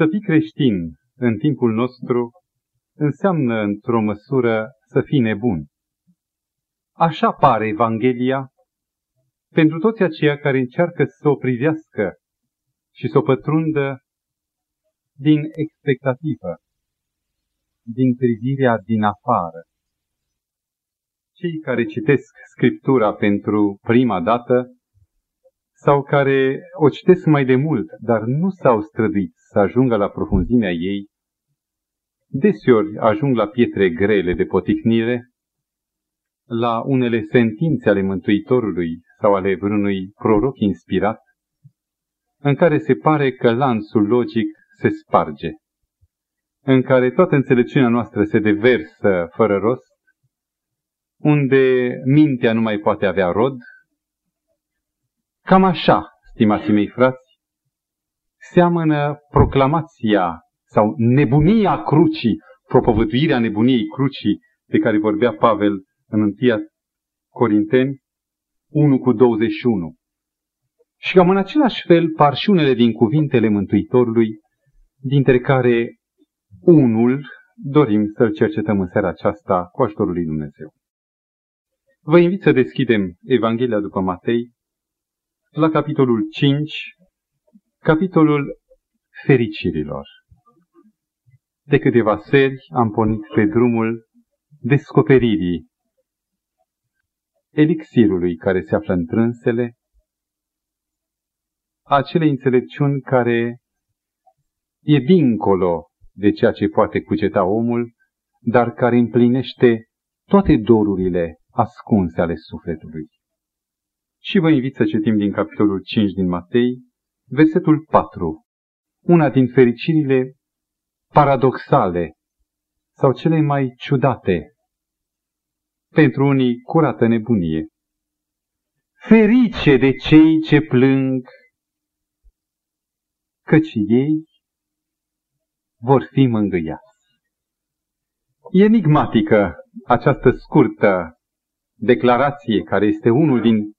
Să fii creștin în timpul nostru înseamnă, într-o măsură, să fii nebun. Așa pare Evanghelia pentru toți aceia care încearcă să o privească și să o pătrundă din expectativă, din privirea din afară. Cei care citesc Scriptura pentru prima dată sau care o citesc mai de mult, dar nu s-au străduit să ajungă la profunzimea ei, deseori ajung la pietre grele de poticnire, la unele sentințe ale Mântuitorului sau ale vreunui proroc inspirat, în care se pare că lanțul logic se sparge, în care toată înțelepciunea noastră se deversă fără rost, unde mintea nu mai poate avea rod. Cam așa, stimații mei frați, seamănă proclamația sau nebunia crucii, propovăduirea nebuniei crucii de care vorbea Pavel în 1 Corinteni 1 cu 21. Și cam în același fel par și unele din cuvintele Mântuitorului, dintre care unul dorim să-l cercetăm în seara aceasta cu ajutorul lui Dumnezeu. Vă invit să deschidem Evanghelia după Matei la capitolul 5, capitolul fericirilor. De câteva seri am pornit pe drumul descoperirii elixirului care se află în trânsele, acele înțelepciuni care e dincolo de ceea ce poate cuceta omul, dar care împlinește toate dorurile ascunse ale sufletului. Și vă invit să citim din capitolul 5 din Matei, versetul 4, una din fericirile paradoxale sau cele mai ciudate pentru unii curată nebunie. Ferice de cei ce plâng, căci ei vor fi mângâiați. E enigmatică această scurtă declarație care este unul din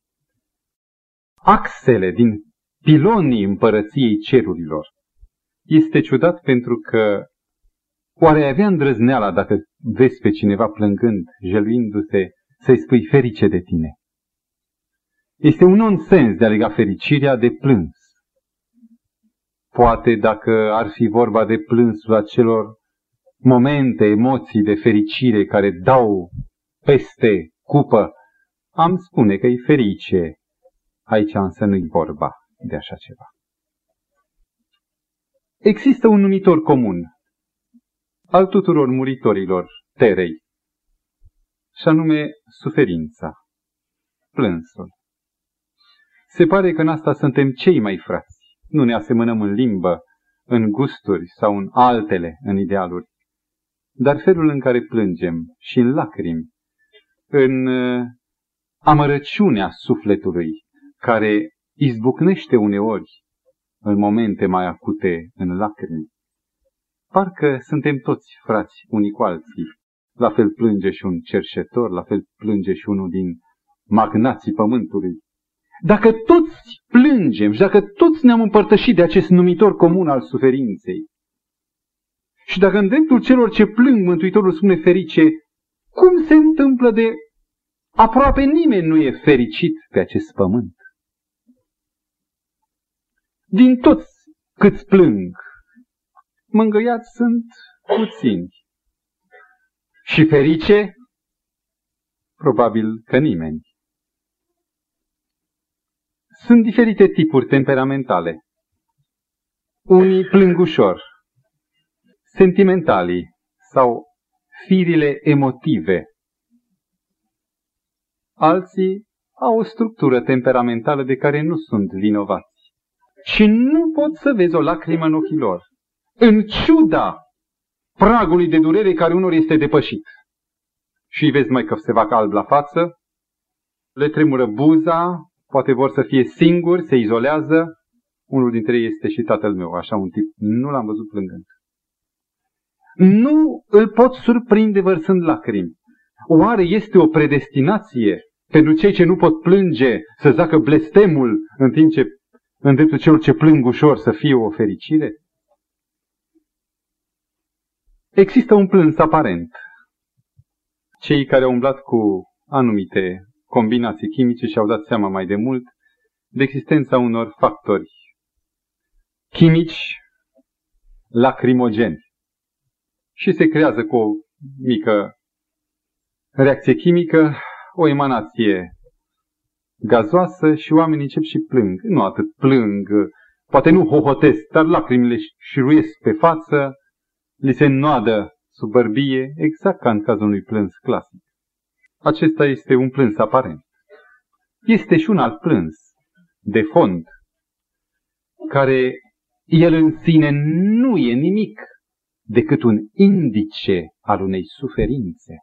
axele, din pilonii împărăției cerurilor. Este ciudat pentru că oare avea îndrăzneala dacă vezi pe cineva plângând, jeluindu-se, să-i spui ferice de tine. Este un nonsens de a lega fericirea de plâns. Poate dacă ar fi vorba de plânsul acelor momente, emoții de fericire care dau peste cupă, am spune că e ferice. Aici însă nu-i vorba de așa ceva. Există un numitor comun al tuturor muritorilor terei, și anume suferința, plânsul. Se pare că în asta suntem cei mai frați. Nu ne asemănăm în limbă, în gusturi sau în altele, în idealuri. Dar felul în care plângem și în lacrimi, în uh, amărăciunea sufletului, care izbucnește uneori în momente mai acute în lacrimi, Parcă suntem toți frați unii cu alții. La fel plânge și un cerșetor, la fel plânge și unul din magnații pământului. Dacă toți plângem și dacă toți ne-am împărtășit de acest numitor comun al suferinței, și dacă în dreptul celor ce plâng Mântuitorul spune ferice, cum se întâmplă de aproape nimeni nu e fericit pe acest pământ? Din toți câți plâng, mângâiați sunt puțini. Și ferice? Probabil că nimeni. Sunt diferite tipuri temperamentale. Unii plâng ușor, sentimentalii sau firile emotive. Alții au o structură temperamentală de care nu sunt vinovați. Și nu pot să vezi o lacrimă în ochii lor în ciuda pragului de durere care unor este depășit. Și îi vezi mai că se fac alb la față, le tremură buza, poate vor să fie singuri, se izolează. Unul dintre ei este și tatăl meu, așa un tip. Nu l-am văzut plângând. Nu îl pot surprinde vărsând lacrimi. Oare este o predestinație pentru cei ce nu pot plânge să zacă blestemul în timp ce în dreptul celor ce plâng ușor să fie o fericire? Există un plâns aparent. Cei care au umblat cu anumite combinații chimice și-au dat seama mai de mult de existența unor factori chimici lacrimogeni. Și se creează cu o mică reacție chimică o emanație gazoasă și oamenii încep și plâng. Nu atât plâng, poate nu hohotesc, dar lacrimile șiruiesc pe față, li se înnoadă sub bărbie, exact ca în cazul unui plâns clasic. Acesta este un plâns aparent. Este și un alt plâns de fond, care el în sine nu e nimic decât un indice al unei suferințe,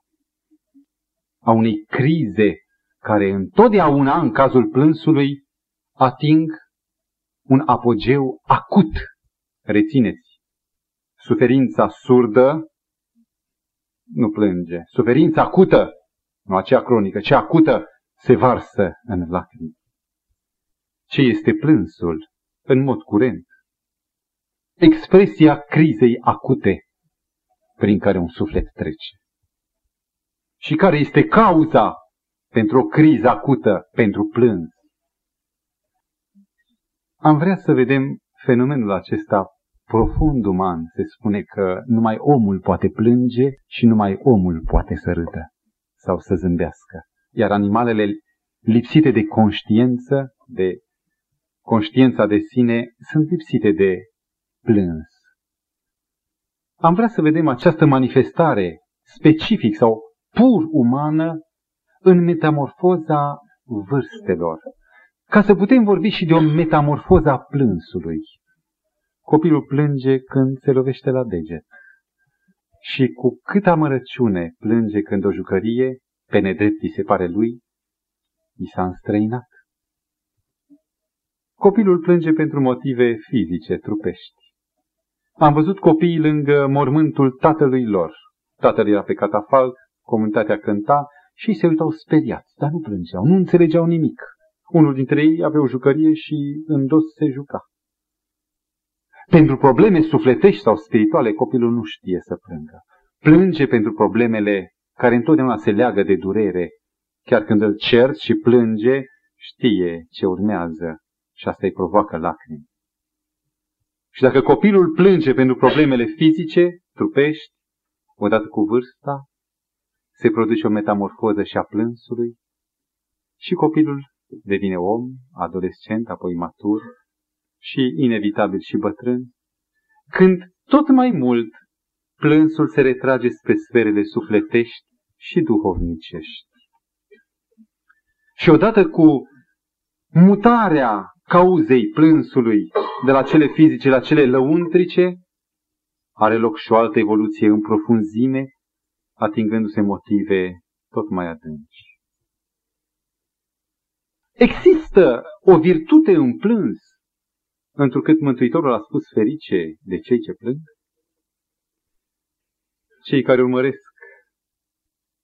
a unei crize care întotdeauna, în cazul plânsului, ating un apogeu acut. Rețineți, suferința surdă nu plânge. Suferința acută, nu aceea cronică, cea acută, se varsă în lacrimi. Ce este plânsul? În mod curent. Expresia crizei acute prin care un suflet trece. Și care este cauza pentru o criză acută, pentru plâns. Am vrea să vedem fenomenul acesta profund uman. Se spune că numai omul poate plânge și numai omul poate să râdă sau să zâmbească. Iar animalele lipsite de conștiință, de conștiința de sine, sunt lipsite de plâns. Am vrea să vedem această manifestare specific sau pur umană în metamorfoza vârstelor, ca să putem vorbi și de o metamorfoză a plânsului. Copilul plânge când se lovește la deget. Și cu cât amărăciune plânge când o jucărie, pe nedrept îi se pare lui, i s-a înstrăinat. Copilul plânge pentru motive fizice, trupești. Am văzut copiii lângă mormântul tatălui lor. Tatăl era pe catafalc, comunitatea cânta și se uitau speriați, dar nu plângeau, nu înțelegeau nimic. Unul dintre ei avea o jucărie și în dos se juca. Pentru probleme sufletești sau spirituale, copilul nu știe să plângă. Plânge pentru problemele care întotdeauna se leagă de durere. Chiar când îl cerți și plânge, știe ce urmează și asta îi provoacă lacrimi. Și dacă copilul plânge pentru problemele fizice, trupești, odată cu vârsta, se produce o metamorfoză și a plânsului și copilul devine om, adolescent, apoi matur și inevitabil și bătrân, când tot mai mult plânsul se retrage spre sferele sufletești și duhovnicești. Și odată cu mutarea cauzei plânsului de la cele fizice la cele lăuntrice, are loc și o altă evoluție în profunzime, atingându-se motive tot mai adânci. Există o virtute în plâns, întrucât Mântuitorul a spus ferice de cei ce plâng? Cei care urmăresc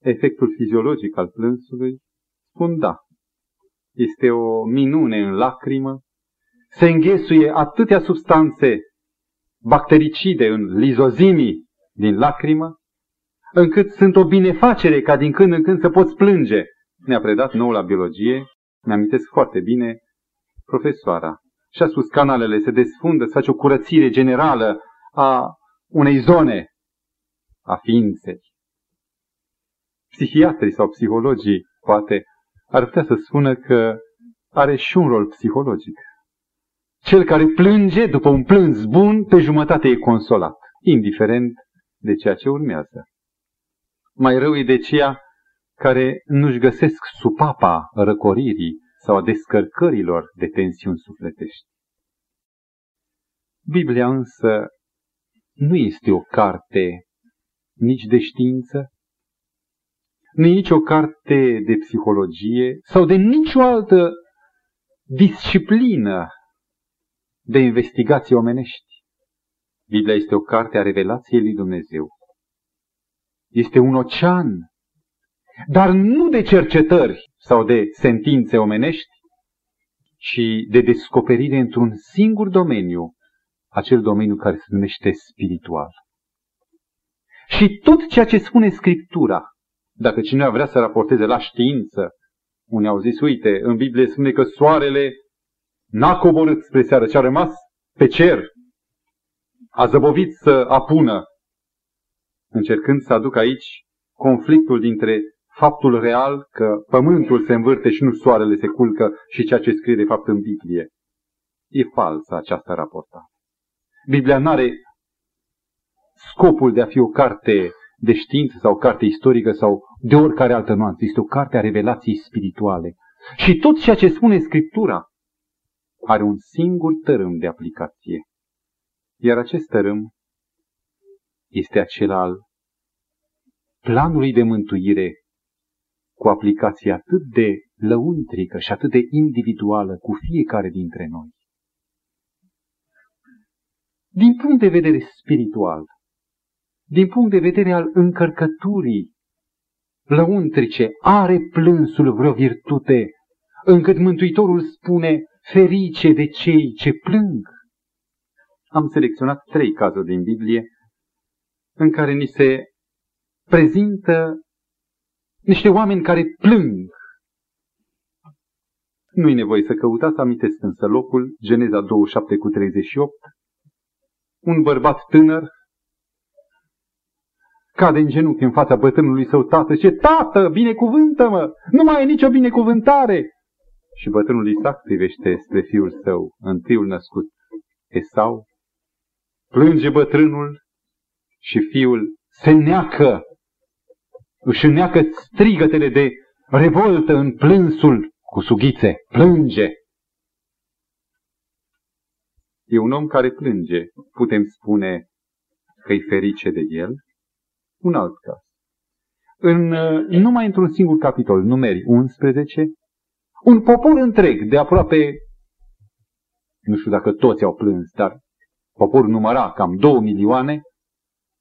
efectul fiziologic al plânsului spun da. Este o minune în lacrimă, se înghesuie atâtea substanțe bactericide în lizozimii din lacrimă, încât sunt o binefacere ca din când în când să poți plânge. Ne-a predat nou la biologie, mi-amintesc foarte bine, profesoara. Și a spus, canalele se desfundă, se face o curățire generală a unei zone a ființei. Psihiatrii sau psihologii, poate, ar putea să spună că are și un rol psihologic. Cel care plânge după un plâns bun, pe jumătate e consolat, indiferent de ceea ce urmează. Mai rău e de ceea care nu-și găsesc supapa răcoririi sau a descărcărilor de tensiuni sufletești. Biblia însă nu este o carte nici de știință, nici o carte de psihologie sau de nicio altă disciplină de investigații omenești. Biblia este o carte a revelației lui Dumnezeu. Este un ocean, dar nu de cercetări sau de sentințe omenești, ci de descoperire într-un singur domeniu, acel domeniu care se numește spiritual. Și tot ceea ce spune Scriptura, dacă cineva vrea să raporteze la știință, unii au zis, uite, în Biblie spune că soarele n-a coborât spre seară, ci a rămas pe cer, a zăbovit să apună, încercând să aduc aici conflictul dintre faptul real că pământul se învârte și nu soarele se culcă și ceea ce scrie de fapt în Biblie. E falsă această raportare. Biblia nu are scopul de a fi o carte de știință sau o carte istorică sau de oricare altă nuanță. Este o carte a revelației spirituale. Și tot ceea ce spune Scriptura are un singur tărâm de aplicație. Iar acest tărâm este acela al planului de mântuire cu aplicație atât de lăuntrică și atât de individuală cu fiecare dintre noi. Din punct de vedere spiritual, din punct de vedere al încărcăturii lăuntrice, are plânsul vreo virtute, încât Mântuitorul spune, ferice de cei ce plâng. Am selecționat trei cazuri din Biblie în care ni se prezintă niște oameni care plâng. Nu e nevoie să căutați, amintesc însă locul, Geneza 27 cu 38. Un bărbat tânăr cade în genunchi în fața bătrânului său tată, ce tată, binecuvântă-mă, nu mai e nicio binecuvântare. Și bătrânul Isaac privește spre fiul său, întâiul născut, Esau. Plânge bătrânul și fiul se neacă, își neacă strigătele de revoltă în plânsul cu sughițe, plânge. E un om care plânge, putem spune că-i ferice de el, un alt caz. În, uh, numai într-un singur capitol, numeri 11, un popor întreg de aproape, nu știu dacă toți au plâns, dar poporul număra cam două milioane,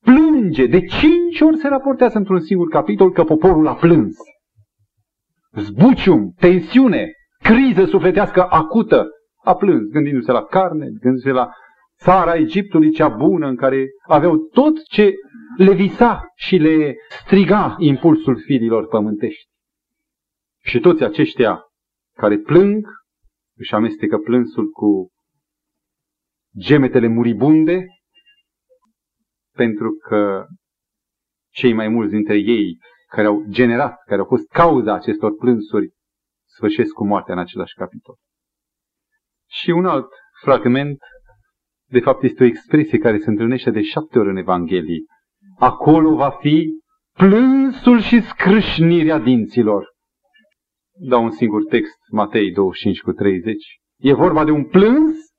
plânge. De cinci ori se raportează într-un singur capitol că poporul a plâns. Zbucium, tensiune, criză sufletească acută. A plâns, gândindu-se la carne, gândindu-se la țara Egiptului cea bună în care aveau tot ce le visa și le striga impulsul firilor pământești. Și toți aceștia care plâng, își amestecă plânsul cu gemetele muribunde, pentru că cei mai mulți dintre ei care au generat, care au fost cauza acestor plânsuri, sfârșesc cu moartea în același capitol. Și un alt fragment, de fapt este o expresie care se întâlnește de șapte ori în Evanghelie. Acolo va fi plânsul și scrâșnirea dinților. Dau un singur text, Matei 25 cu 30. E vorba de un plâns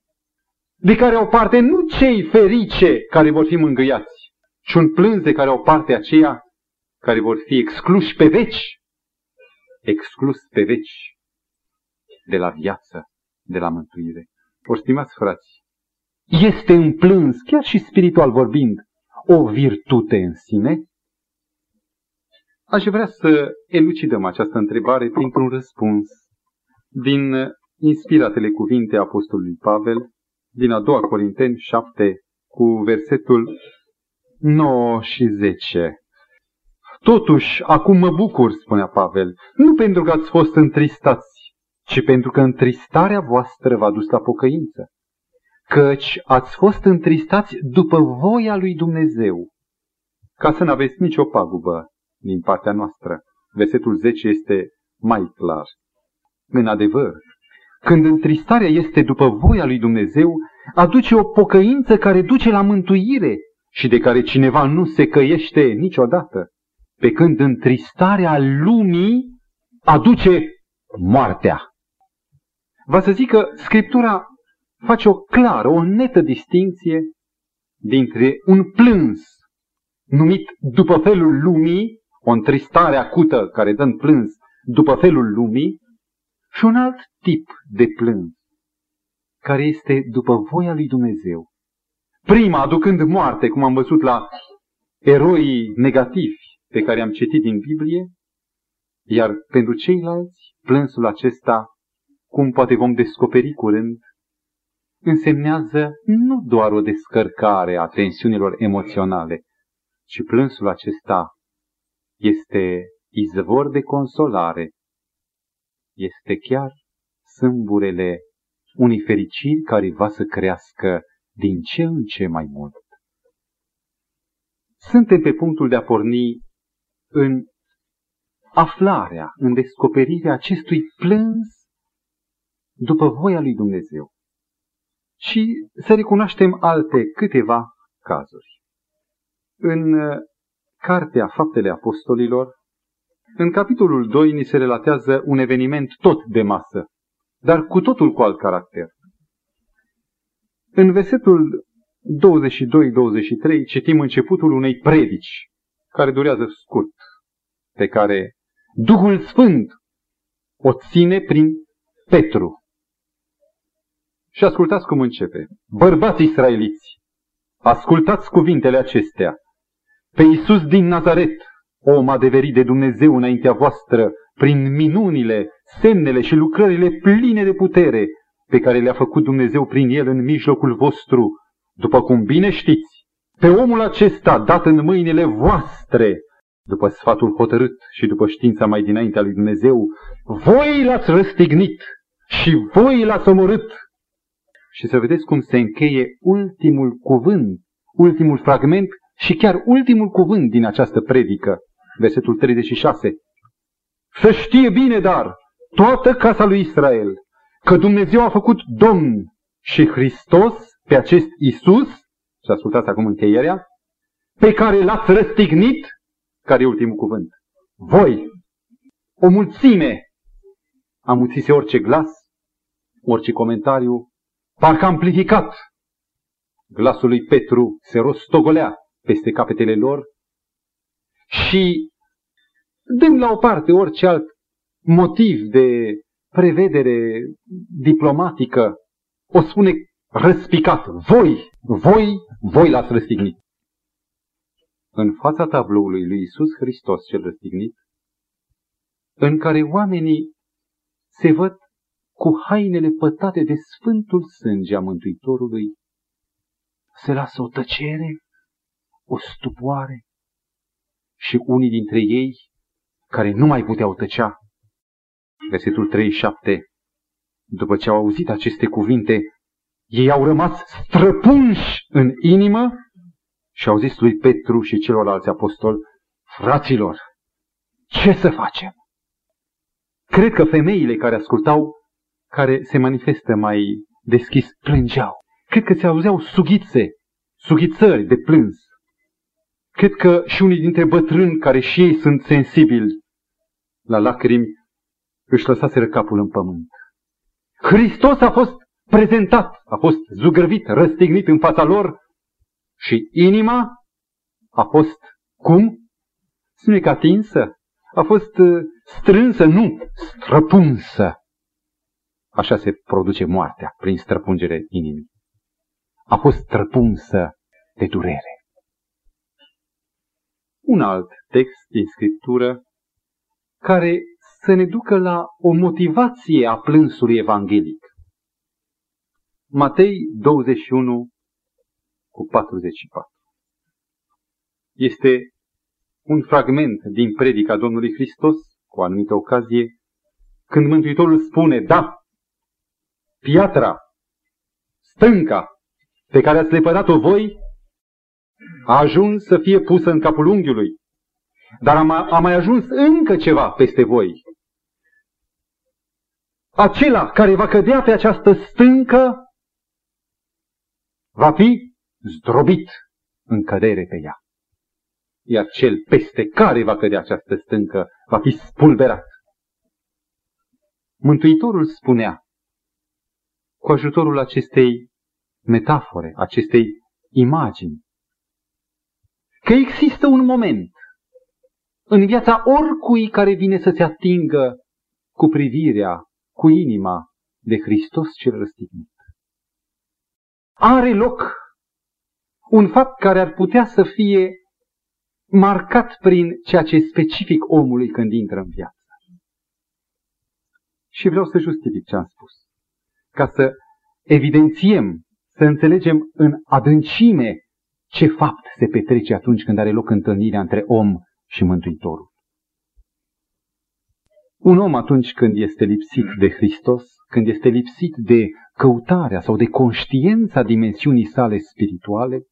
de care au parte nu cei ferice care vor fi mângâiați, ci un plâns de care au parte aceia care vor fi excluși pe veci, exclus pe veci de la viață, de la mântuire. Or, stimați frați, este un plâns, chiar și spiritual vorbind, o virtute în sine? Aș vrea să elucidăm această întrebare printr-un răspuns din inspiratele cuvinte Apostolului Pavel, din a doua Corinteni 7, cu versetul 9 și 10. Totuși, acum mă bucur, spunea Pavel, nu pentru că ați fost întristați, ci pentru că întristarea voastră v-a dus la pocăință. Căci ați fost întristați după voia lui Dumnezeu, ca să nu aveți nicio pagubă din partea noastră. Versetul 10 este mai clar. În adevăr, când întristarea este după voia lui Dumnezeu, aduce o pocăință care duce la mântuire și de care cineva nu se căiește niciodată. Pe când întristarea lumii aduce moartea. Va să zic că Scriptura face o clară, o netă distinție dintre un plâns numit după felul lumii, o întristare acută care dă în plâns după felul lumii, și un alt tip de plâns, care este după voia lui Dumnezeu. Prima aducând moarte, cum am văzut la eroii negativi pe care am citit din Biblie, iar pentru ceilalți, plânsul acesta, cum poate vom descoperi curând, însemnează nu doar o descărcare a tensiunilor emoționale, Și plânsul acesta este izvor de consolare, este chiar sâmburele unei fericiri care va să crească din ce în ce mai mult. Suntem pe punctul de a porni în aflarea, în descoperirea acestui plâns după voia lui Dumnezeu. Și să recunoaștem alte câteva cazuri. În uh, Cartea Faptele Apostolilor, în capitolul 2 ni se relatează un eveniment tot de masă, dar cu totul cu alt caracter. În versetul 22-23 citim începutul unei predici, care durează scurt, pe care Duhul Sfânt o ține prin Petru. Și ascultați cum începe. Bărbați israeliți, ascultați cuvintele acestea. Pe Iisus din Nazaret, om adeverit de Dumnezeu înaintea voastră, prin minunile, semnele și lucrările pline de putere pe care le-a făcut Dumnezeu prin el în mijlocul vostru, după cum bine știți, pe omul acesta dat în mâinile voastre, după sfatul hotărât și după știința mai dinaintea lui Dumnezeu, voi l-ați răstignit și voi l-ați omorât. Și să vedeți cum se încheie ultimul cuvânt, ultimul fragment și chiar ultimul cuvânt din această predică, versetul 36. Să știe bine, dar, toată casa lui Israel, că Dumnezeu a făcut Domn și Hristos pe acest Isus, și ascultați acum încheierea, pe care l-ați răstignit, care e ultimul cuvânt. Voi, o mulțime, amuțise orice glas, orice comentariu, parcă amplificat. Glasul lui Petru se rostogolea peste capetele lor și, dând la o parte orice alt motiv de prevedere diplomatică, o spune răspicat, voi, voi, voi l-ați răstignit. În fața tabloului lui Isus Hristos cel răstignit, în care oamenii se văd cu hainele pătate de sfântul sânge a Mântuitorului, se lasă o tăcere, o stupoare și unii dintre ei, care nu mai puteau tăcea, versetul 37, după ce au auzit aceste cuvinte, ei au rămas străpunși în inimă și au zis lui Petru și celorlalți apostoli, fraților, ce să facem? Cred că femeile care ascultau, care se manifestă mai deschis, plângeau. Cred că se auzeau sughițe, sughițări de plâns. Cred că și unii dintre bătrâni care și ei sunt sensibili la lacrimi, își lăsaseră capul în pământ. Hristos a fost prezentat, a fost zugrăvit, răstignit în fața lor și inima a fost cum? Spune că atinsă, a fost uh, strânsă, nu, străpunsă. Așa se produce moartea, prin străpungere inimii. A fost străpunsă de durere. Un alt text din Scriptură care să ne ducă la o motivație a plânsului evanghelic. Matei 21 cu 44. Este un fragment din predica Domnului Hristos, cu o anumită ocazie, când Mântuitorul spune, da, piatra, stânca, pe care ați lepădat-o voi, a ajuns să fie pusă în capul unghiului, dar a mai ajuns încă ceva peste voi. Acela care va cădea pe această stâncă va fi zdrobit în cădere pe ea. Iar cel peste care va cădea această stâncă va fi spulberat. Mântuitorul spunea, cu ajutorul acestei metafore, acestei imagini, că există un moment în viața oricui care vine să se atingă cu privirea, cu inima de Hristos cel răstignit. Are loc un fapt care ar putea să fie marcat prin ceea ce e specific omului când intră în viață. Și vreau să justific ce am spus. Ca să evidențiem, să înțelegem în adâncime ce fapt se petrece atunci când are loc întâlnirea între om și Mântuitorul. Un om atunci când este lipsit de Hristos, când este lipsit de căutarea sau de conștiența dimensiunii sale spirituale,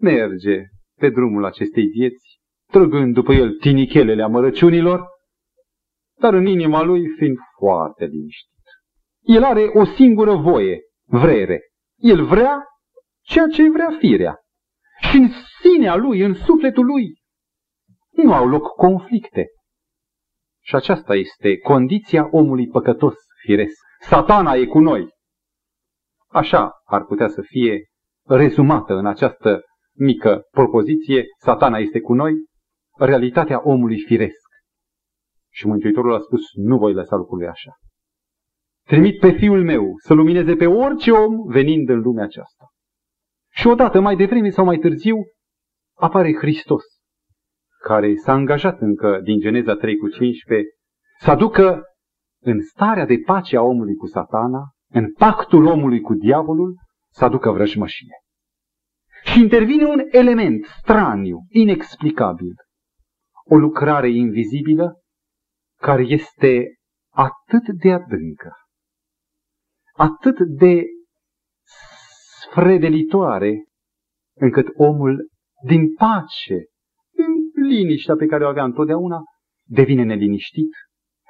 merge pe drumul acestei vieți, trăgând după el tinichelele amărăciunilor, dar în inima lui fiind foarte liniștit. El are o singură voie, vrere. El vrea ceea ce vrea firea. Și în sinea lui, în sufletul lui, nu au loc conflicte. Și aceasta este condiția omului păcătos, firesc. Satana e cu noi. Așa ar putea să fie rezumată în această mică propoziție, satana este cu noi, realitatea omului firesc. Și Mântuitorul a spus, nu voi lăsa lucrurile așa. Trimit pe fiul meu să lumineze pe orice om venind în lumea aceasta. Și odată, mai devreme sau mai târziu, apare Hristos, care s-a angajat încă din Geneza 3 cu 15 să aducă în starea de pace a omului cu satana, în pactul omului cu diavolul, să aducă vrăjmășie. Și intervine un element straniu, inexplicabil, o lucrare invizibilă care este atât de adâncă, atât de sfredelitoare, încât omul, din pace, din liniștea pe care o avea întotdeauna, devine neliniștit.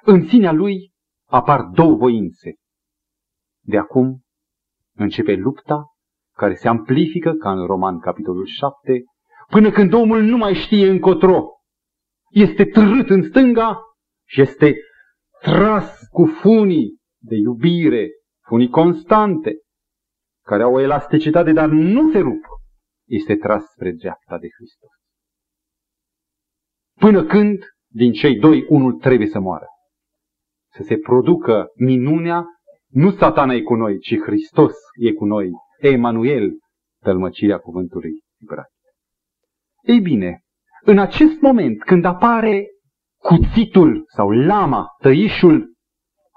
În sinea lui apar două voințe. De acum începe lupta care se amplifică, ca în Roman capitolul 7, până când omul nu mai știe încotro. Este trât în stânga și este tras cu funii de iubire, funii constante, care au o elasticitate, dar nu se rup. Este tras spre dreapta de Hristos. Până când, din cei doi, unul trebuie să moară. Să se producă minunea, nu satana e cu noi, ci Hristos e cu noi, Emanuel, tălmăcirea cuvântului ibrat. Ei bine, în acest moment, când apare cuțitul sau lama, tăișul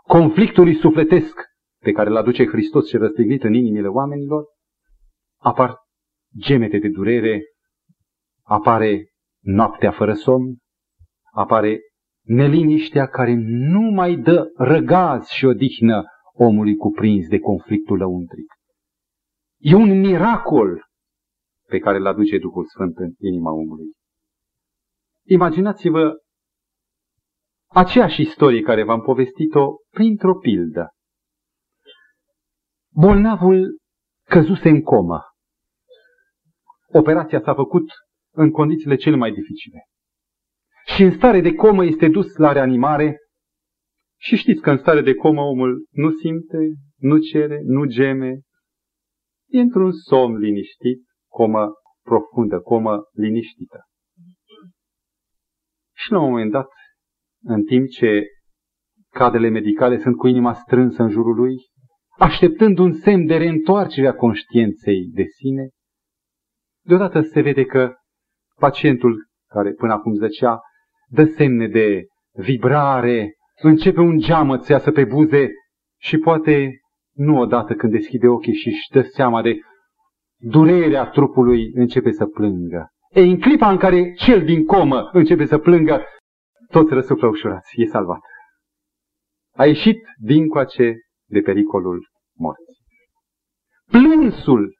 conflictului sufletesc pe care îl aduce Hristos și răstignit în inimile oamenilor, apar gemete de durere, apare noaptea fără somn, apare neliniștea care nu mai dă răgaz și odihnă omului cuprins de conflictul lăuntric. E un miracol pe care îl aduce Duhul Sfânt în inima omului. Imaginați-vă aceeași istorie care v-am povestit-o printr-o pildă. Bolnavul căzuse în comă. Operația s-a făcut în condițiile cele mai dificile. Și în stare de comă este dus la reanimare și știți că în stare de comă omul nu simte, nu cere, nu geme, e într-un somn liniștit, comă profundă, comă liniștită. Și la un moment dat, în timp ce cadrele medicale sunt cu inima strânsă în jurul lui, așteptând un semn de reîntoarcere a conștiinței de sine, deodată se vede că pacientul care până acum zăcea dă semne de vibrare, începe un geamăt să iasă pe buze și poate nu odată când deschide ochii și își dă seama de durerea trupului, începe să plângă. E în clipa în care cel din comă începe să plângă, toți răsuflă ușurați, e salvat. A ieșit din coace de pericolul morții. Plânsul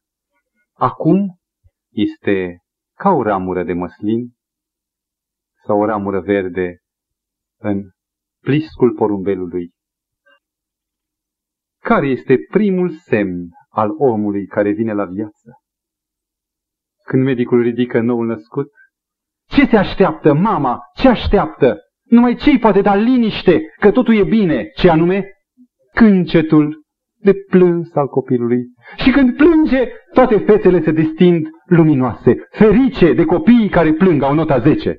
acum este ca o ramură de măslin sau o ramură verde în pliscul porumbelului. Care este primul semn al omului care vine la viață? Când medicul ridică noul născut, ce se așteaptă, mama? Ce așteaptă? Numai ce poate da liniște că totul e bine, ce anume? Câncetul de plâns al copilului. Și când plânge, toate fețele se distind luminoase, ferice de copiii care plâng, au nota 10,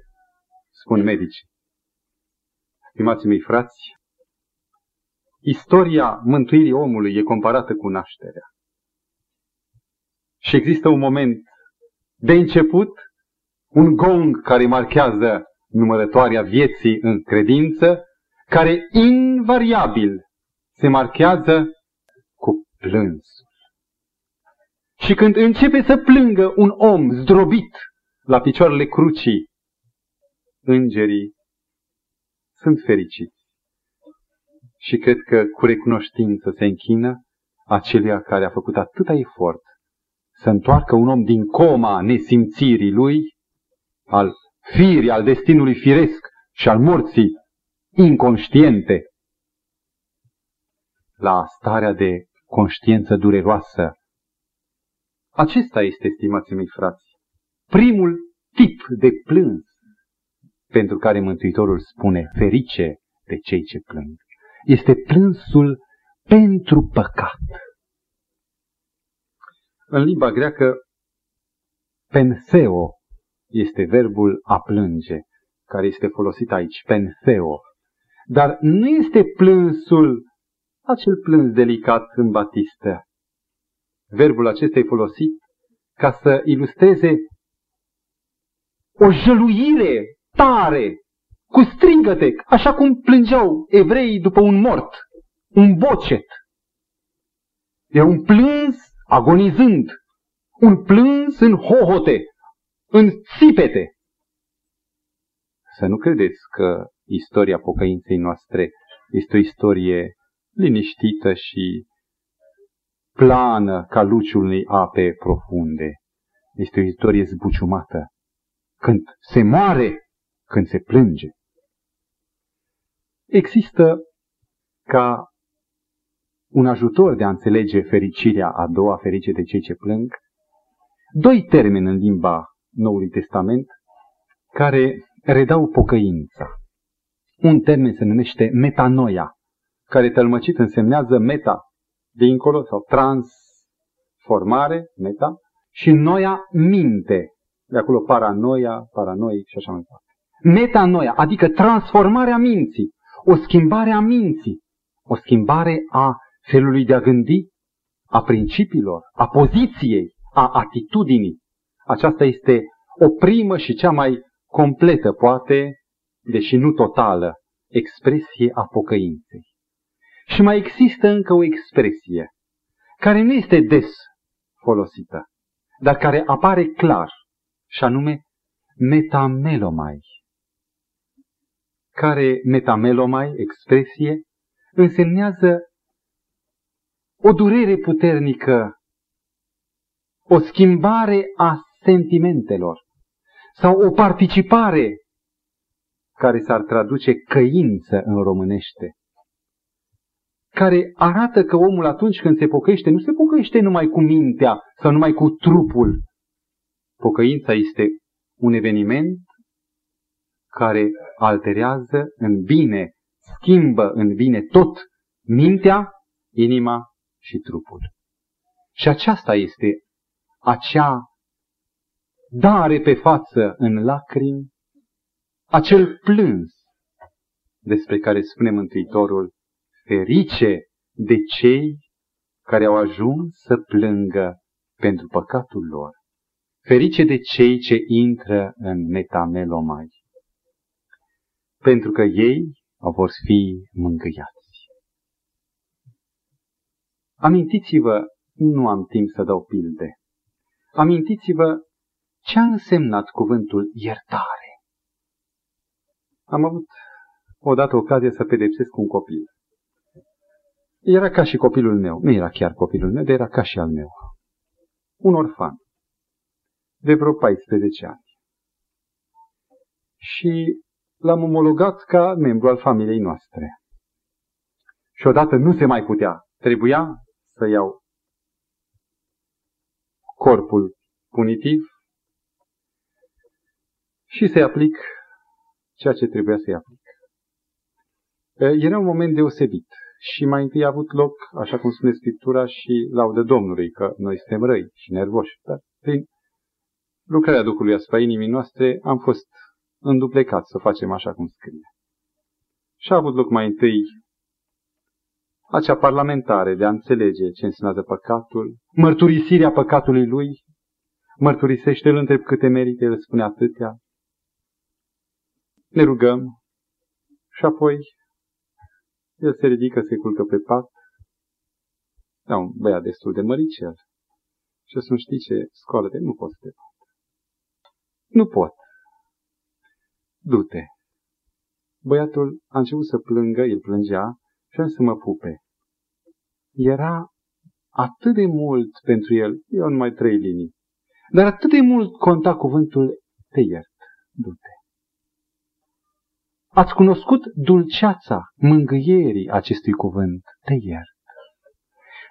spun medici. Stimați mei frați, istoria mântuirii omului e comparată cu nașterea. Și există un moment de început, un gong care marchează numărătoarea vieții în credință, care invariabil se marchează cu plânsul. Și când începe să plângă un om zdrobit la picioarele crucii, îngerii sunt fericiți. Și cred că cu recunoștință se închină aceluia care a făcut atâta efort să întoarcă un om din coma nesimțirii lui, al firii, al destinului firesc și al morții inconștiente, la starea de conștiință dureroasă. Acesta este, stimații mei frați, primul tip de plâns pentru care Mântuitorul spune ferice de cei ce plâng. Este plânsul pentru păcat. În limba greacă, penseo este verbul a plânge, care este folosit aici, penseo. Dar nu este plânsul, acel plâns delicat în batistă. Verbul acesta e folosit ca să ilustreze o jăluire tare, cu strigăte, așa cum plângeau evreii după un mort, un bocet. E un plâns agonizând, un plâns în hohote, în țipete. Să nu credeți că istoria pocăinței noastre este o istorie liniștită și plană ca luciul unei ape profunde. Este o istorie zbuciumată. Când se moare, când se plânge. Există ca un ajutor de a înțelege fericirea a doua, ferice de cei ce plâng, doi termeni în limba Noului Testament care redau pocăința. Un termen se numește metanoia, care tălmăcit însemnează meta, dincolo sau transformare, meta, și noia minte, de acolo paranoia, paranoic și așa mai departe. Metanoia, adică transformarea minții, o schimbare a minții, o schimbare a felului de a gândi, a principiilor, a poziției, a atitudinii. Aceasta este o primă și cea mai completă, poate, deși nu totală, expresie a pocăinței. Și mai există încă o expresie care nu este des folosită, dar care apare clar, și anume metamelomai. Care metamelomai, expresie, însemnează o durere puternică, o schimbare a sentimentelor sau o participare care s-ar traduce căință în românește, care arată că omul atunci când se pocăiește, nu se pocăiește numai cu mintea sau numai cu trupul. Pocăința este un eveniment care alterează în bine, schimbă în bine tot mintea, inima și trupul. Și aceasta este acea dare pe față în lacrimi, acel plâns despre care spune Mântuitorul, ferice de cei care au ajuns să plângă pentru păcatul lor, ferice de cei ce intră în metamelomai, pentru că ei vor fi mângâiați. Amintiți-vă, nu am timp să dau pilde, amintiți-vă ce a însemnat cuvântul iertare. Am avut odată ocazie să pedepsesc un copil. Era ca și copilul meu, nu era chiar copilul meu, dar era ca și al meu. Un orfan, de vreo 14 ani. Și l-am omologat ca membru al familiei noastre. Și odată nu se mai putea. Trebuia să iau corpul punitiv și să-i aplic ceea ce trebuia să-i aplic. Era un moment deosebit și mai întâi a avut loc, așa cum spune Scriptura, și laudă Domnului, că noi suntem răi și nervoși. Dar prin lucrarea Duhului asupra inimii noastre am fost înduplecat să facem așa cum scrie. Și a avut loc mai întâi acea parlamentare de a înțelege ce înseamnă păcatul, mărturisirea păcatului lui, mărturisește, îl întreb câte merite, el spune atâtea. Ne rugăm și apoi el se ridică, se culcă pe pat, da, un băiat destul de măricel. Și o să știi ce, scoală-te, nu pot să te bat. Nu pot. Du-te. Băiatul a început să plângă, el plângea și a să mă pupe. Era atât de mult pentru el, eu numai trei linii, dar atât de mult conta cuvântul te iert, du-te. Ați cunoscut dulceața mângâierii acestui cuvânt, te iert.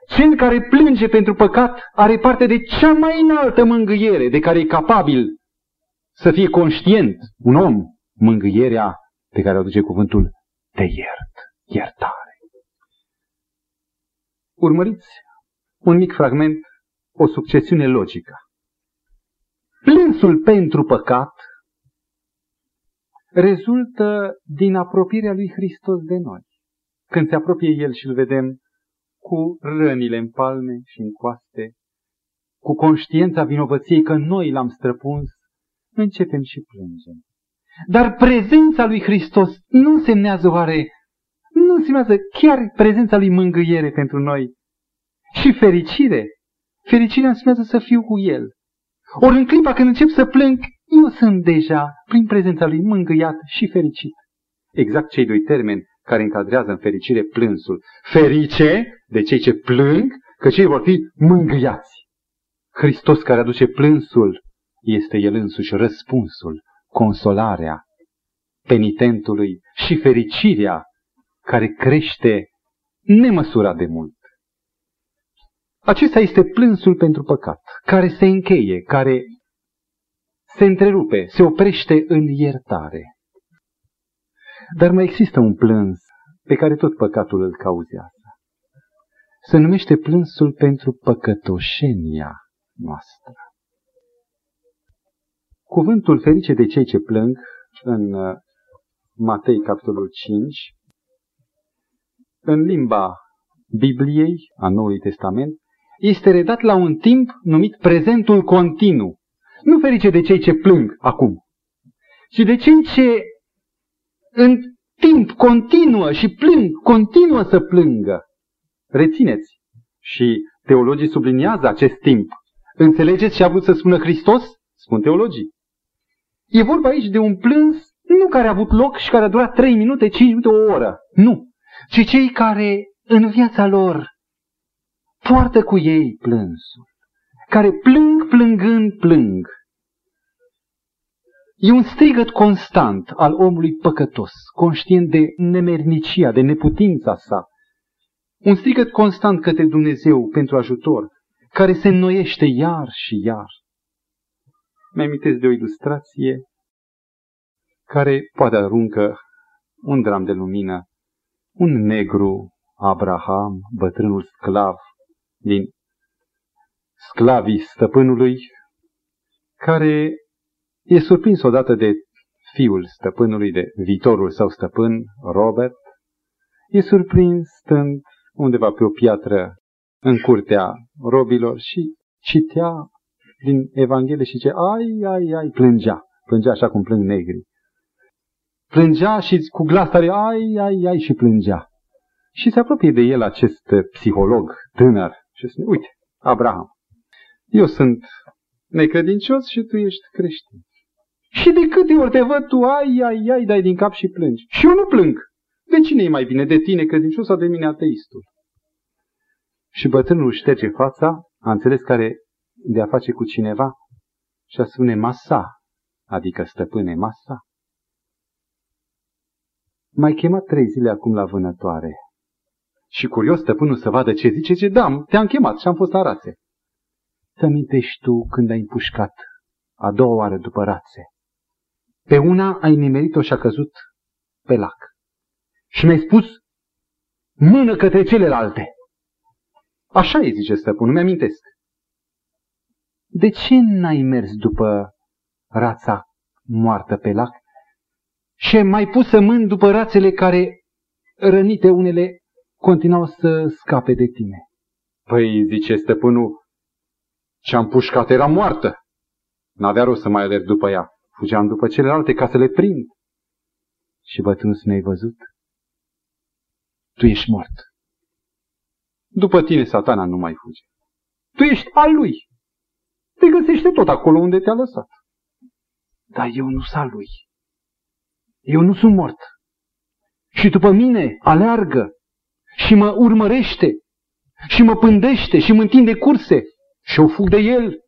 Cel care plânge pentru păcat are parte de cea mai înaltă mângâiere de care e capabil să fie conștient un om, mângâierea pe care o duce cuvântul te iert, iertare. Urmăriți un mic fragment, o succesiune logică. Plânsul pentru păcat rezultă din apropierea lui Hristos de noi. Când se apropie El și îl vedem cu rănile în palme și în coaste, cu conștiința vinovăției că noi l-am străpuns, începem și plângem. Dar prezența lui Hristos nu însemnează oare, nu însemnează chiar prezența lui mângâiere pentru noi și fericire. Fericirea însemnează să fiu cu El. Ori în clipa când încep să plâng, eu sunt deja, prin prezența lui, mângâiat și fericit. Exact cei doi termeni care încadrează în fericire plânsul. Ferice de cei ce plâng, că cei vor fi mângâiați. Hristos care aduce plânsul este El însuși răspunsul, consolarea penitentului și fericirea care crește nemăsurat de mult. Acesta este plânsul pentru păcat, care se încheie, care se întrerupe, se oprește în iertare. Dar mai există un plâns pe care tot păcatul îl cauzează. Se numește plânsul pentru păcătoșenia noastră. Cuvântul ferice de cei ce plâng în uh, Matei capitolul 5, în limba Bibliei, a Noului Testament, este redat la un timp numit prezentul continuu. Nu ferice de cei ce plâng acum, ci de cei ce în timp continuă și plâng, continuă să plângă. Rețineți. Și teologii subliniază acest timp. Înțelegeți ce a vrut să spună Hristos? Spun teologii. E vorba aici de un plâns nu care a avut loc și care a durat 3 minute, 5 minute, o oră. Nu. Ci cei care în viața lor poartă cu ei plânsul. Care plâng, plângând, plâng. E un strigăt constant al omului păcătos, conștient de nemernicia, de neputința sa. Un strigăt constant către Dumnezeu pentru ajutor, care se înnoiește iar și iar. Mi-amintesc de o ilustrație care poate aruncă un dram de lumină. Un negru, Abraham, bătrânul sclav din sclavii stăpânului, care e surprins odată de fiul stăpânului, de viitorul său stăpân, Robert, e surprins stând undeva pe o piatră în curtea robilor și citea din Evanghelie și ce ai, ai, ai, plângea. Plângea așa cum plâng negri. Plângea și cu glas tare, ai, ai, ai, și plângea. Și se apropie de el acest psiholog tânăr și spune, uite, Abraham, eu sunt necredincios și tu ești creștin. Și de câte ori te văd, tu ai, ai, ai, dai din cap și plângi. Și eu nu plâng. De cine e mai bine, de tine credincios sau de mine ateistul? Și bătrânul șterge fața, a înțeles care de a face cu cineva și a spune masa, adică stăpâne masa. Mai chemat trei zile acum la vânătoare. Și curios stăpânul să vadă ce zice, ce da, te-am chemat și am fost la rațe. Să amintești tu când ai împușcat a doua oară după rațe. Pe una ai nimerit-o și a căzut pe lac. Și mi-ai spus, mână către celelalte. Așa e, zice stăpânul, mi-amintesc. De ce n-ai mers după rața moartă pe lac și ai mai pus să mâni după rațele care, rănite unele, continuau să scape de tine? Păi, zice stăpânul, ce-am pușcat era moartă. N-avea rost să mai alerg după ea. Fugeam după celelalte ca să le prind. Și bătrânul să ne-ai văzut? Tu ești mort. După tine satana nu mai fuge. Tu ești al lui. te găsește tot acolo unde te-a lăsat. Dar eu nu sunt lui. Eu nu sunt mort. Și după mine aleargă și mă urmărește și mă pândește și mă întinde curse și o fug de el.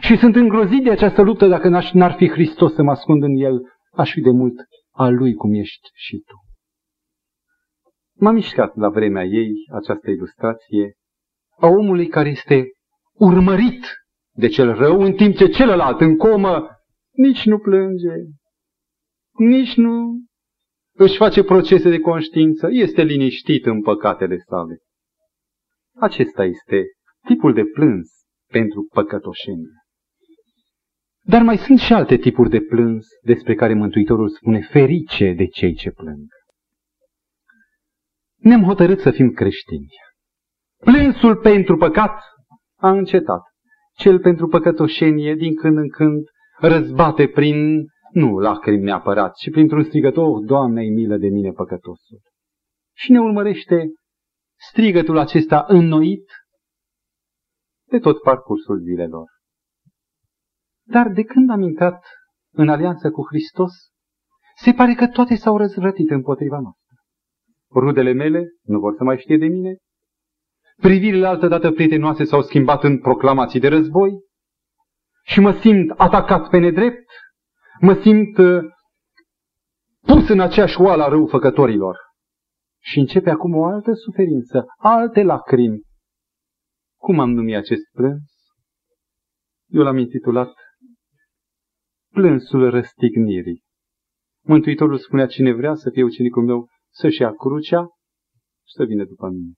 Și sunt îngrozit de această luptă dacă n-ar fi Hristos să mă ascund în el, aș fi de mult al lui cum ești și tu. M-a mișcat la vremea ei această ilustrație a omului care este urmărit de cel rău, în timp ce celălalt în comă nici nu plânge, nici nu își face procese de conștiință, este liniștit în păcatele sale. Acesta este tipul de plâns pentru păcătoșenie. Dar mai sunt și alte tipuri de plâns despre care Mântuitorul spune ferice de cei ce plâng. Ne-am hotărât să fim creștini. Plânsul pentru păcat a încetat. Cel pentru păcătoșenie, din când în când, răzbate prin, nu lacrimi neapărat, ci printr-un strigător, oh, Doamne, milă de mine păcătosul. Și ne urmărește strigătul acesta înnoit de tot parcursul zilelor. Dar de când am intrat în alianță cu Hristos, se pare că toate s-au răzvrătit împotriva noastră. Rudele mele nu vor să mai știe de mine, privirile altădată prietenoase s-au schimbat în proclamații de război și mă simt atacat pe nedrept, mă simt uh, pus în aceeași oală a răufăcătorilor. Și începe acum o altă suferință, alte lacrimi. Cum am numit acest plâns? Eu l-am intitulat Plânsul răstignirii. Mântuitorul spunea, cine vrea să fie ucenicul meu, să-și ia crucea și să vină după mine.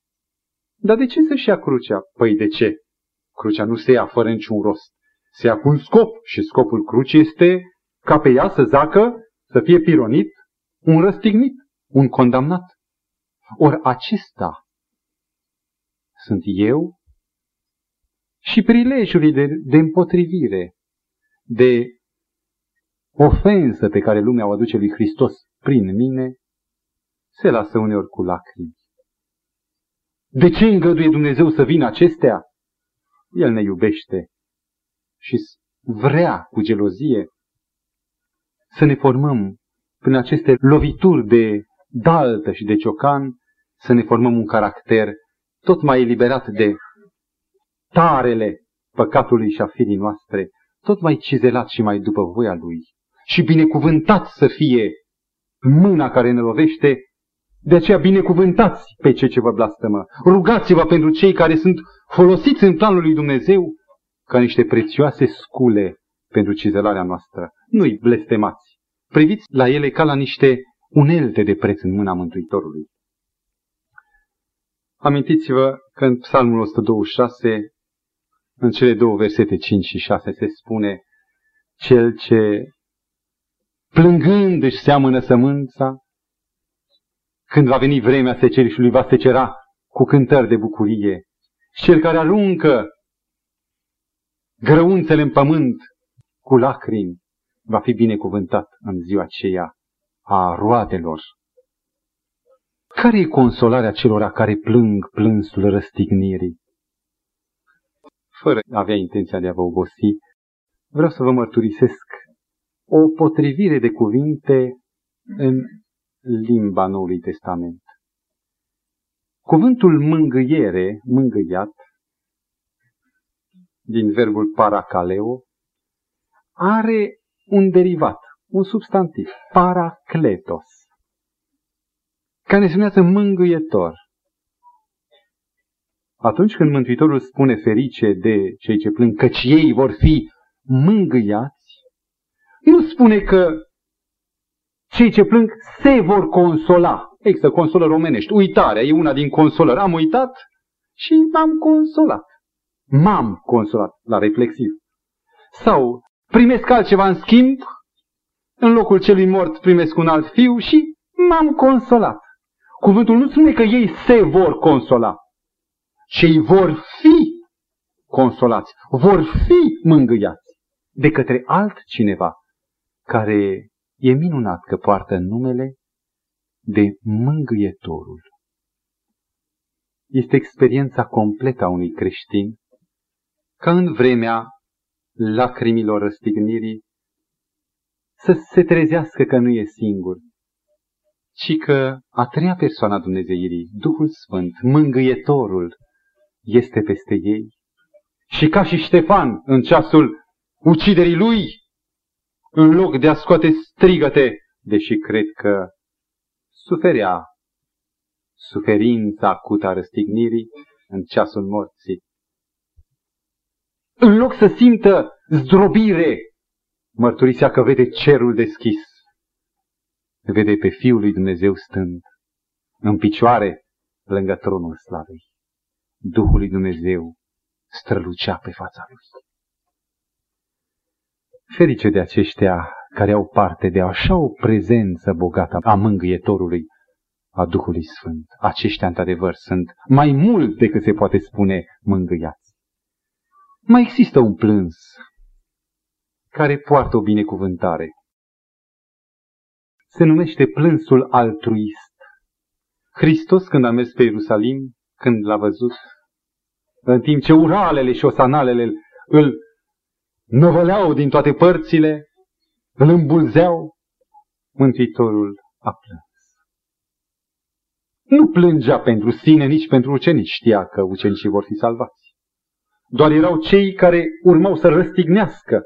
Dar de ce să-și ia crucea? Păi de ce? Crucea nu se ia fără niciun rost. Se ia cu un scop și scopul crucii este ca pe ea să zacă, să fie pironit, un răstignit, un condamnat. Ori acesta sunt eu și prilejurile de, de împotrivire, de ofensă pe care lumea o aduce lui Hristos prin mine, se lasă uneori cu lacrimi. De ce îngăduie Dumnezeu să vină acestea? El ne iubește și vrea cu gelozie să ne formăm prin aceste lovituri de daltă și de ciocan, să ne formăm un caracter tot mai eliberat de tarele păcatului și a firii noastre, tot mai cizelat și mai după voia Lui. Și binecuvântat să fie mâna care ne lovește de aceea binecuvântați pe cei ce vă blastămă. Rugați-vă pentru cei care sunt folosiți în planul lui Dumnezeu ca niște prețioase scule pentru cizelarea noastră. Nu-i blestemați. Priviți la ele ca la niște unelte de preț în mâna Mântuitorului. Amintiți-vă că în Psalmul 126, în cele două versete 5 și 6 se spune Cel ce plângând își seamănă sămânța, când va veni vremea secerișului, va secera cu cântări de bucurie. Și cel care aruncă grăunțele în pământ cu lacrimi, va fi binecuvântat în ziua aceea a roadelor. Care e consolarea celor care plâng plânsul răstignirii? Fără a avea intenția de a vă obosi, vreau să vă mărturisesc o potrivire de cuvinte în limba Noului Testament. Cuvântul mângâiere, mângâiat, din verbul paracaleo, are un derivat, un substantiv, paracletos, care se numează mângâietor. Atunci când Mântuitorul spune ferice de cei ce plâng, căci ei vor fi mângâiați, nu spune că cei ce plâng se vor consola. Există consolări omenești. Uitarea e una din consolări. Am uitat și m-am consolat. M-am consolat la reflexiv. Sau primesc altceva în schimb, în locul celui mort primesc un alt fiu și m-am consolat. Cuvântul nu spune că ei se vor consola, ci vor fi consolați, vor fi mângâiați de către altcineva care E minunat că poartă numele de mângâietorul. Este experiența completă a unui creștin ca în vremea lacrimilor răstignirii, să se trezească că nu e singur, ci că a treia persoană a Dumnezeirii, Duhul Sfânt, mângâietorul, este peste ei. Și ca și Ștefan în ceasul uciderii lui, în loc de a scoate strigăte, deși cred că suferea suferința acută a răstignirii în ceasul morții. În loc să simtă zdrobire, mărturisea că vede cerul deschis. Vede pe Fiul lui Dumnezeu stând în picioare lângă tronul slavei. Duhul lui Dumnezeu strălucea pe fața lui. Ferice de aceștia care au parte de așa o prezență bogată a mângâietorului, a Duhului Sfânt. Aceștia, într-adevăr, sunt mai mult decât se poate spune mângâiați. Mai există un plâns care poartă o binecuvântare. Se numește plânsul altruist. Hristos, când a mers pe Ierusalim, când l-a văzut, în timp ce uralele și osanalele îl năvăleau din toate părțile, îl îmbulzeau, Mântuitorul a plâns. Nu plângea pentru sine, nici pentru ucenici. Știa că ucenicii vor fi salvați. Doar erau cei care urmau să răstignească,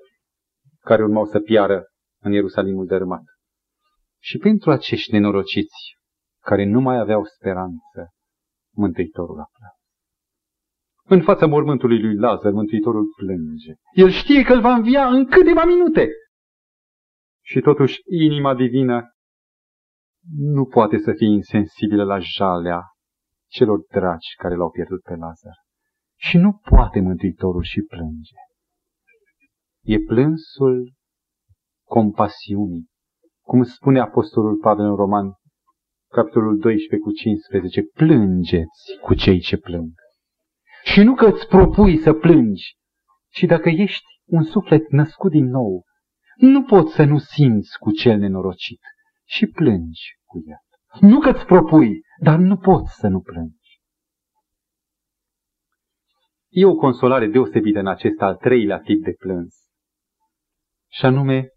care urmau să piară în Ierusalimul dărâmat. Și pentru acești nenorociți, care nu mai aveau speranță, Mântuitorul a plâns. În fața mormântului lui Lazar, Mântuitorul plânge. El știe că îl va învia în câteva minute. Și totuși inima divină nu poate să fie insensibilă la jalea celor dragi care l-au pierdut pe Lazar. Și nu poate Mântuitorul și plânge. E plânsul compasiunii, cum spune Apostolul Pavel în Roman, capitolul 12 cu 15, plângeți cu cei ce plâng. Și nu că îți propui să plângi, ci dacă ești un suflet născut din nou, nu poți să nu simți cu cel nenorocit și plângi cu el. Nu că-ți propui, dar nu poți să nu plângi. E o consolare deosebită în acest al treilea tip de plâns. Și anume,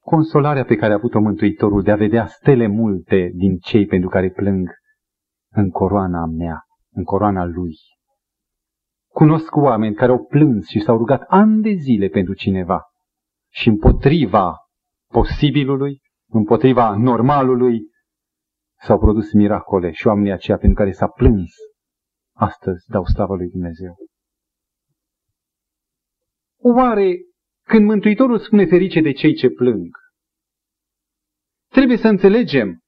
consolarea pe care a avut-o Mântuitorul de a vedea stele multe din cei pentru care plâng în coroana mea, în coroana lui. Cunosc oameni care au plâns și s-au rugat ani de zile pentru cineva. Și împotriva posibilului, împotriva normalului, s-au produs miracole și oamenii aceia pentru care s-a plâns, astăzi dau slavă lui Dumnezeu. Oare când Mântuitorul spune ferice de cei ce plâng, trebuie să înțelegem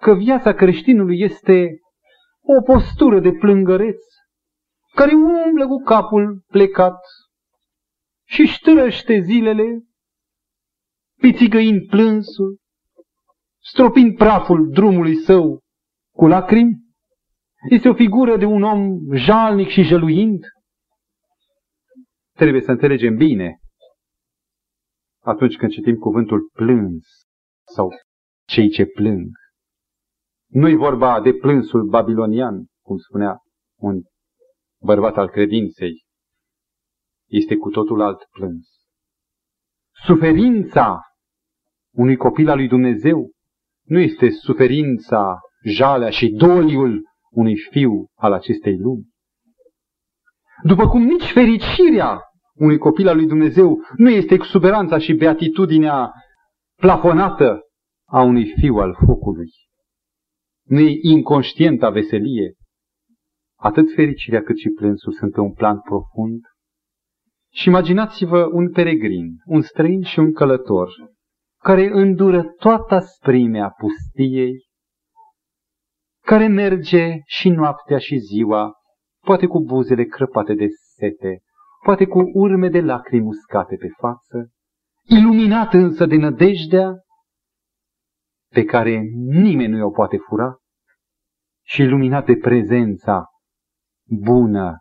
că viața creștinului este o postură de plângăreț care umblă cu capul plecat și ștârăște zilele, pițigăind plânsul, stropind praful drumului său cu lacrimi? Este o figură de un om jalnic și jăluind? Trebuie să înțelegem bine atunci când citim cuvântul plâns sau cei ce plâng. Nu-i vorba de plânsul babilonian, cum spunea un bărbat al credinței. Este cu totul alt plâns. Suferința unui copil al lui Dumnezeu nu este suferința, jalea și doliul unui fiu al acestei lumi. După cum nici fericirea unui copil al lui Dumnezeu nu este exuberanța și beatitudinea plafonată a unui fiu al focului. Nu e inconștienta veselie. Atât fericirea cât și plânsul sunt pe un plan profund. Și imaginați-vă un peregrin, un străin și un călător, care îndură toată sprimea pustiei, care merge și noaptea și ziua, poate cu buzele crăpate de sete, poate cu urme de lacrimi uscate pe față, iluminat însă de nădejdea pe care nimeni nu o poate fura și iluminat de prezența bună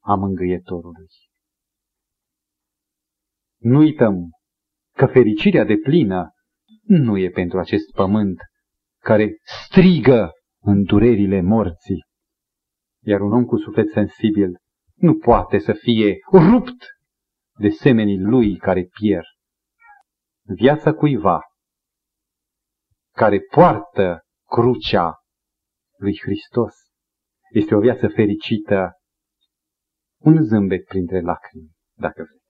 a mângâietorului. Nu uităm că fericirea de plină nu e pentru acest pământ care strigă în durerile morții, iar un om cu suflet sensibil nu poate să fie rupt de semenii lui care pierd. Viața cuiva care poartă crucea lui Hristos este o viață fericită, un zâmbet printre lacrimi, dacă vreți.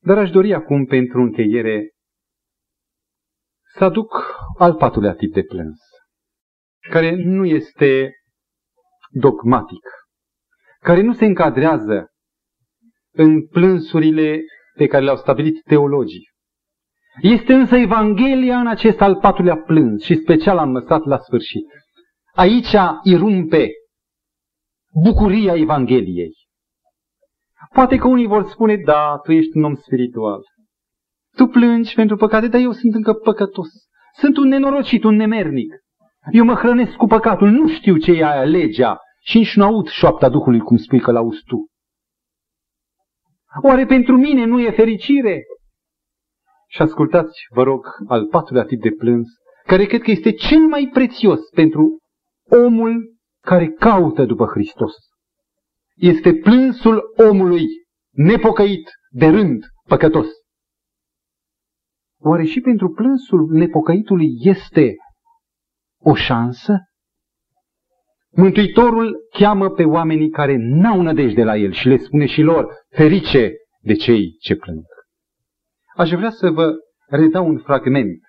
Dar aș dori acum, pentru încheiere, să aduc al patrulea tip de plâns, care nu este dogmatic, care nu se încadrează în plânsurile pe care le-au stabilit teologii. Este însă Evanghelia în acest al patrulea plâns și special am lăsat la sfârșit. Aici irumpe bucuria Evangheliei. Poate că unii vor spune, da, tu ești un om spiritual. Tu plângi pentru păcate, dar eu sunt încă păcătos. Sunt un nenorocit, un nemernic. Eu mă hrănesc cu păcatul, nu știu ce e aia legea și nici nu aud șoapta Duhului, cum spui că l-auzi tu. Oare pentru mine nu e fericire? Și ascultați, vă rog, al patrulea tip de plâns, care cred că este cel mai prețios pentru omul care caută după Hristos. Este plânsul omului nepocăit, de rând, păcătos. Oare și pentru plânsul nepocăitului este o șansă? Mântuitorul cheamă pe oamenii care n-au nădejde la el și le spune și lor, ferice de cei ce plâng. Aș vrea să vă redau un fragment.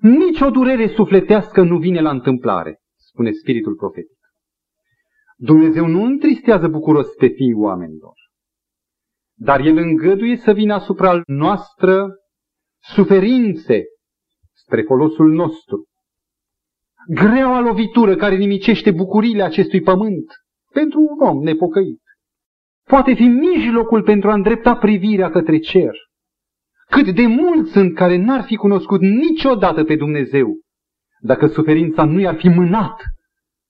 Nici o durere sufletească nu vine la întâmplare, spune Spiritul Profetic. Dumnezeu nu întristează bucuros pe fiii oamenilor, dar El îngăduie să vină asupra noastră suferințe spre folosul nostru. Greaua lovitură care nimicește bucurile acestui pământ pentru un om nepocăit. Poate fi mijlocul pentru a îndrepta privirea către cer. Cât de mulți sunt care n-ar fi cunoscut niciodată pe Dumnezeu, dacă suferința nu i-ar fi mânat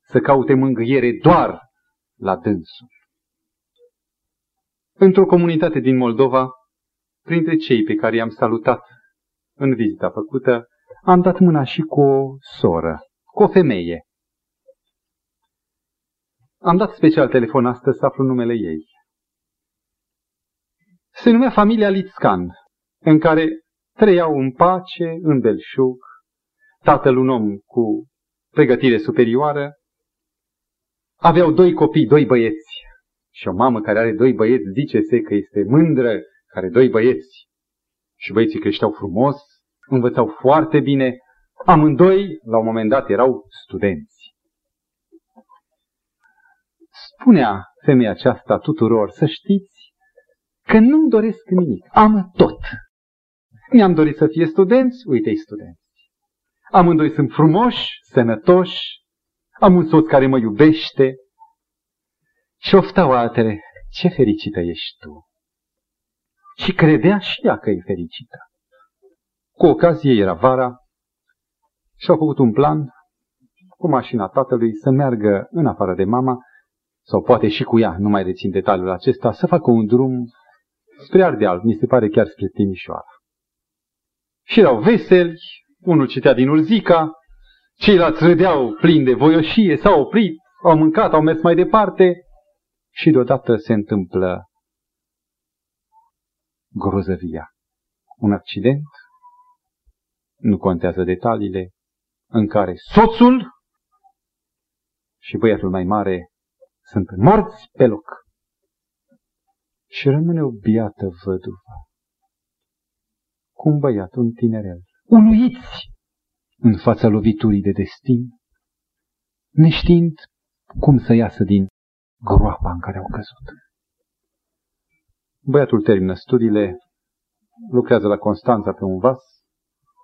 să caute mângâiere doar la dânsul. Într-o comunitate din Moldova, printre cei pe care i-am salutat în vizita făcută, am dat mâna și cu o soră, cu o femeie. Am dat special telefon astăzi să aflu numele ei. Se numea familia Lițcan, în care trăiau în pace, în belșug, tatăl un om cu pregătire superioară, aveau doi copii, doi băieți. Și o mamă care are doi băieți zice-se că este mândră, care doi băieți. Și băieții creșteau frumos, învățau foarte bine. Amândoi, la un moment dat, erau studenți. Spunea femeia aceasta tuturor, să știți că nu-mi doresc nimic, am tot. Mi-am dorit să fie studenți, uite-i studenți. Amândoi sunt frumoși, sănătoși, am un soț care mă iubește. Și oftau altele, ce fericită ești tu. Și credea și ea că e fericită. Cu ocazie era vara și au făcut un plan cu mașina tatălui să meargă în afară de mama, sau poate și cu ea, nu mai rețin detaliul acesta, să facă un drum spre Ardeal, mi se pare chiar spre Timișoara. Și erau veseli, unul citea din Urzica, ceilalți râdeau plini de voioșie, s-au oprit, au mâncat, au mers mai departe și deodată se întâmplă grozăvia. Un accident, nu contează detaliile, în care soțul și băiatul mai mare sunt morți pe loc. Și rămâne o biată văduvă cu un băiat, un tinerel, uluiți în fața loviturii de destin, neștiind cum să iasă din groapa în care au căzut. Băiatul termină studiile, lucrează la Constanța pe un vas,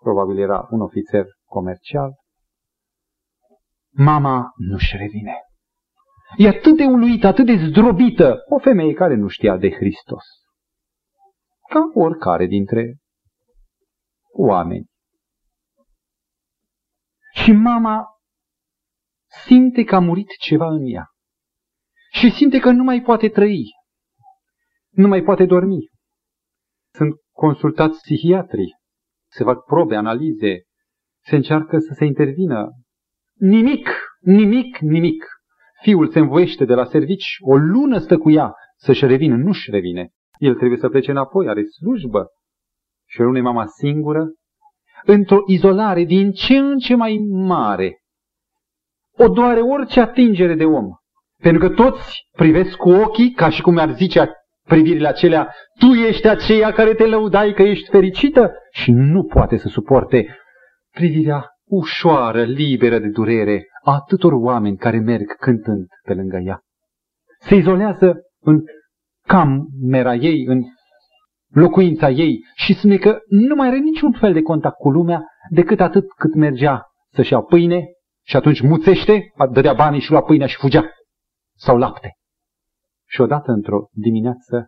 probabil era un ofițer comercial. Mama nu-și revine. E atât de uluită, atât de zdrobită, o femeie care nu știa de Hristos. Ca oricare dintre oameni. Și mama simte că a murit ceva în ea. Și simte că nu mai poate trăi. Nu mai poate dormi. Sunt consultați psihiatrii. Se fac probe, analize. Se încearcă să se intervină. Nimic, nimic, nimic. Fiul se învoiește de la servici, o lună stă cu ea să-și revină, nu-și revine. El trebuie să plece înapoi, are slujbă. Și rămâne mama singură, într-o izolare din ce în ce mai mare. O doare orice atingere de om. Pentru că toți privesc cu ochii, ca și cum ar zice privirile acelea, tu ești aceea care te lăudai că ești fericită și nu poate să suporte privirea ușoară, liberă de durere a atâtor oameni care merg cântând pe lângă ea. Se izolează în camera ei, în locuința ei și spune că nu mai are niciun fel de contact cu lumea decât atât cât mergea să-și ia pâine și atunci muțește, dădea banii și lua pâinea și fugea. Sau lapte. Și odată într-o dimineață,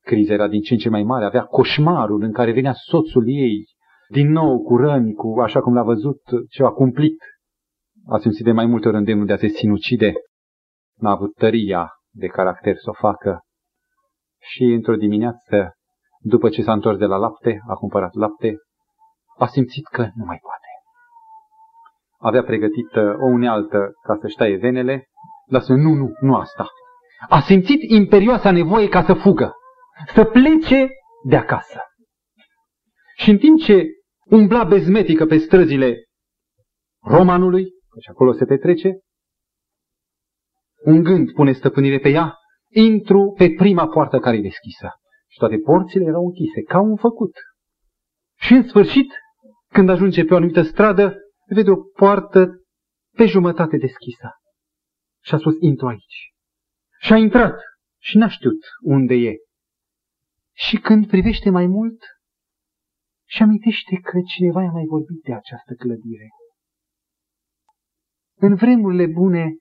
criza era din ce în ce mai mare, avea coșmarul în care venea soțul ei, din nou cu răni, cu așa cum l-a văzut, ceva cumplit. A simțit de mai multe ori îndemnul de a se sinucide. N-a avut tăria de caracter să o facă. Și într-o dimineață, după ce s-a întors de la lapte, a cumpărat lapte, a simțit că nu mai poate. Avea pregătit o unealtă ca să-și taie venele, dar să nu, nu, nu asta. A simțit imperioasa nevoie ca să fugă, să plece de acasă. Și în timp ce umbla bezmetică pe străzile romanului, și acolo se petrece, un gând pune stăpânire pe ea, intru pe prima poartă care e deschisă. Și toate porțile erau închise, ca un făcut. Și în sfârșit, când ajunge pe o anumită stradă, vede o poartă pe jumătate deschisă. Și a spus, intru aici. Și a intrat și n-a știut unde e. Și când privește mai mult, și amintește că cineva i-a mai vorbit de această clădire. În vremurile bune,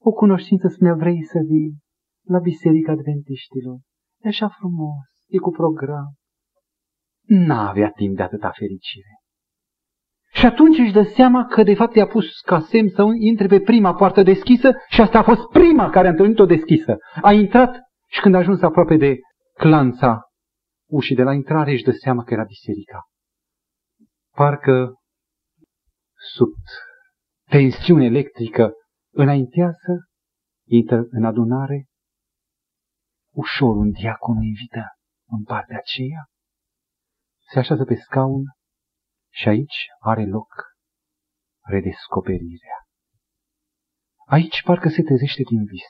o cunoștință spunea, vrei să vii la Biserica Adventiștilor. E așa frumos, e cu program. N-avea timp de atâta fericire. Și atunci își dă seama că de fapt i-a pus ca semn să intre pe prima poartă deschisă și asta a fost prima care a întâlnit-o deschisă. A intrat și când a ajuns aproape de clanța ușii de la intrare își dă seama că era biserica. Parcă sub tensiune electrică înaintează, intră în adunare, ușor un diacon o invită în partea aceea, se așează pe scaun și aici are loc redescoperirea. Aici parcă se trezește din vis.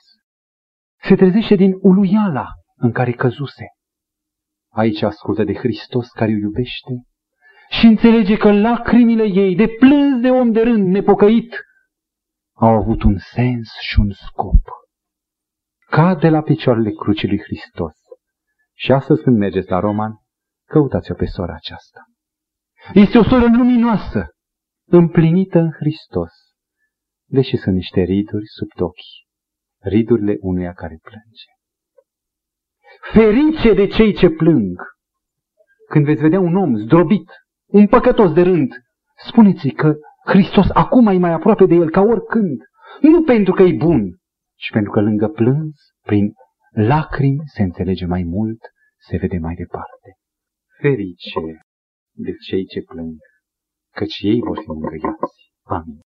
Se trezește din uluiala în care căzuse. Aici ascultă de Hristos care o iubește și înțelege că lacrimile ei, de plâns de om de rând nepocăit, au avut un sens și un scop. Cade la picioarele crucii lui Hristos. Și astăzi când mergeți la Roman, căutați-o pe sora aceasta. Este o soră luminoasă, împlinită în Hristos, deși sunt niște riduri sub ochi, ridurile unuia care plânge. Ferice de cei ce plâng! Când veți vedea un om zdrobit, un păcătos de rând, spuneți că Hristos acum e mai aproape de el ca oricând. Nu pentru că e bun, ci pentru că lângă plâns, prin lacrimi se înțelege mai mult, se vede mai departe. Ferice de cei ce plâng, căci ei vor fi mângâiați. Amin.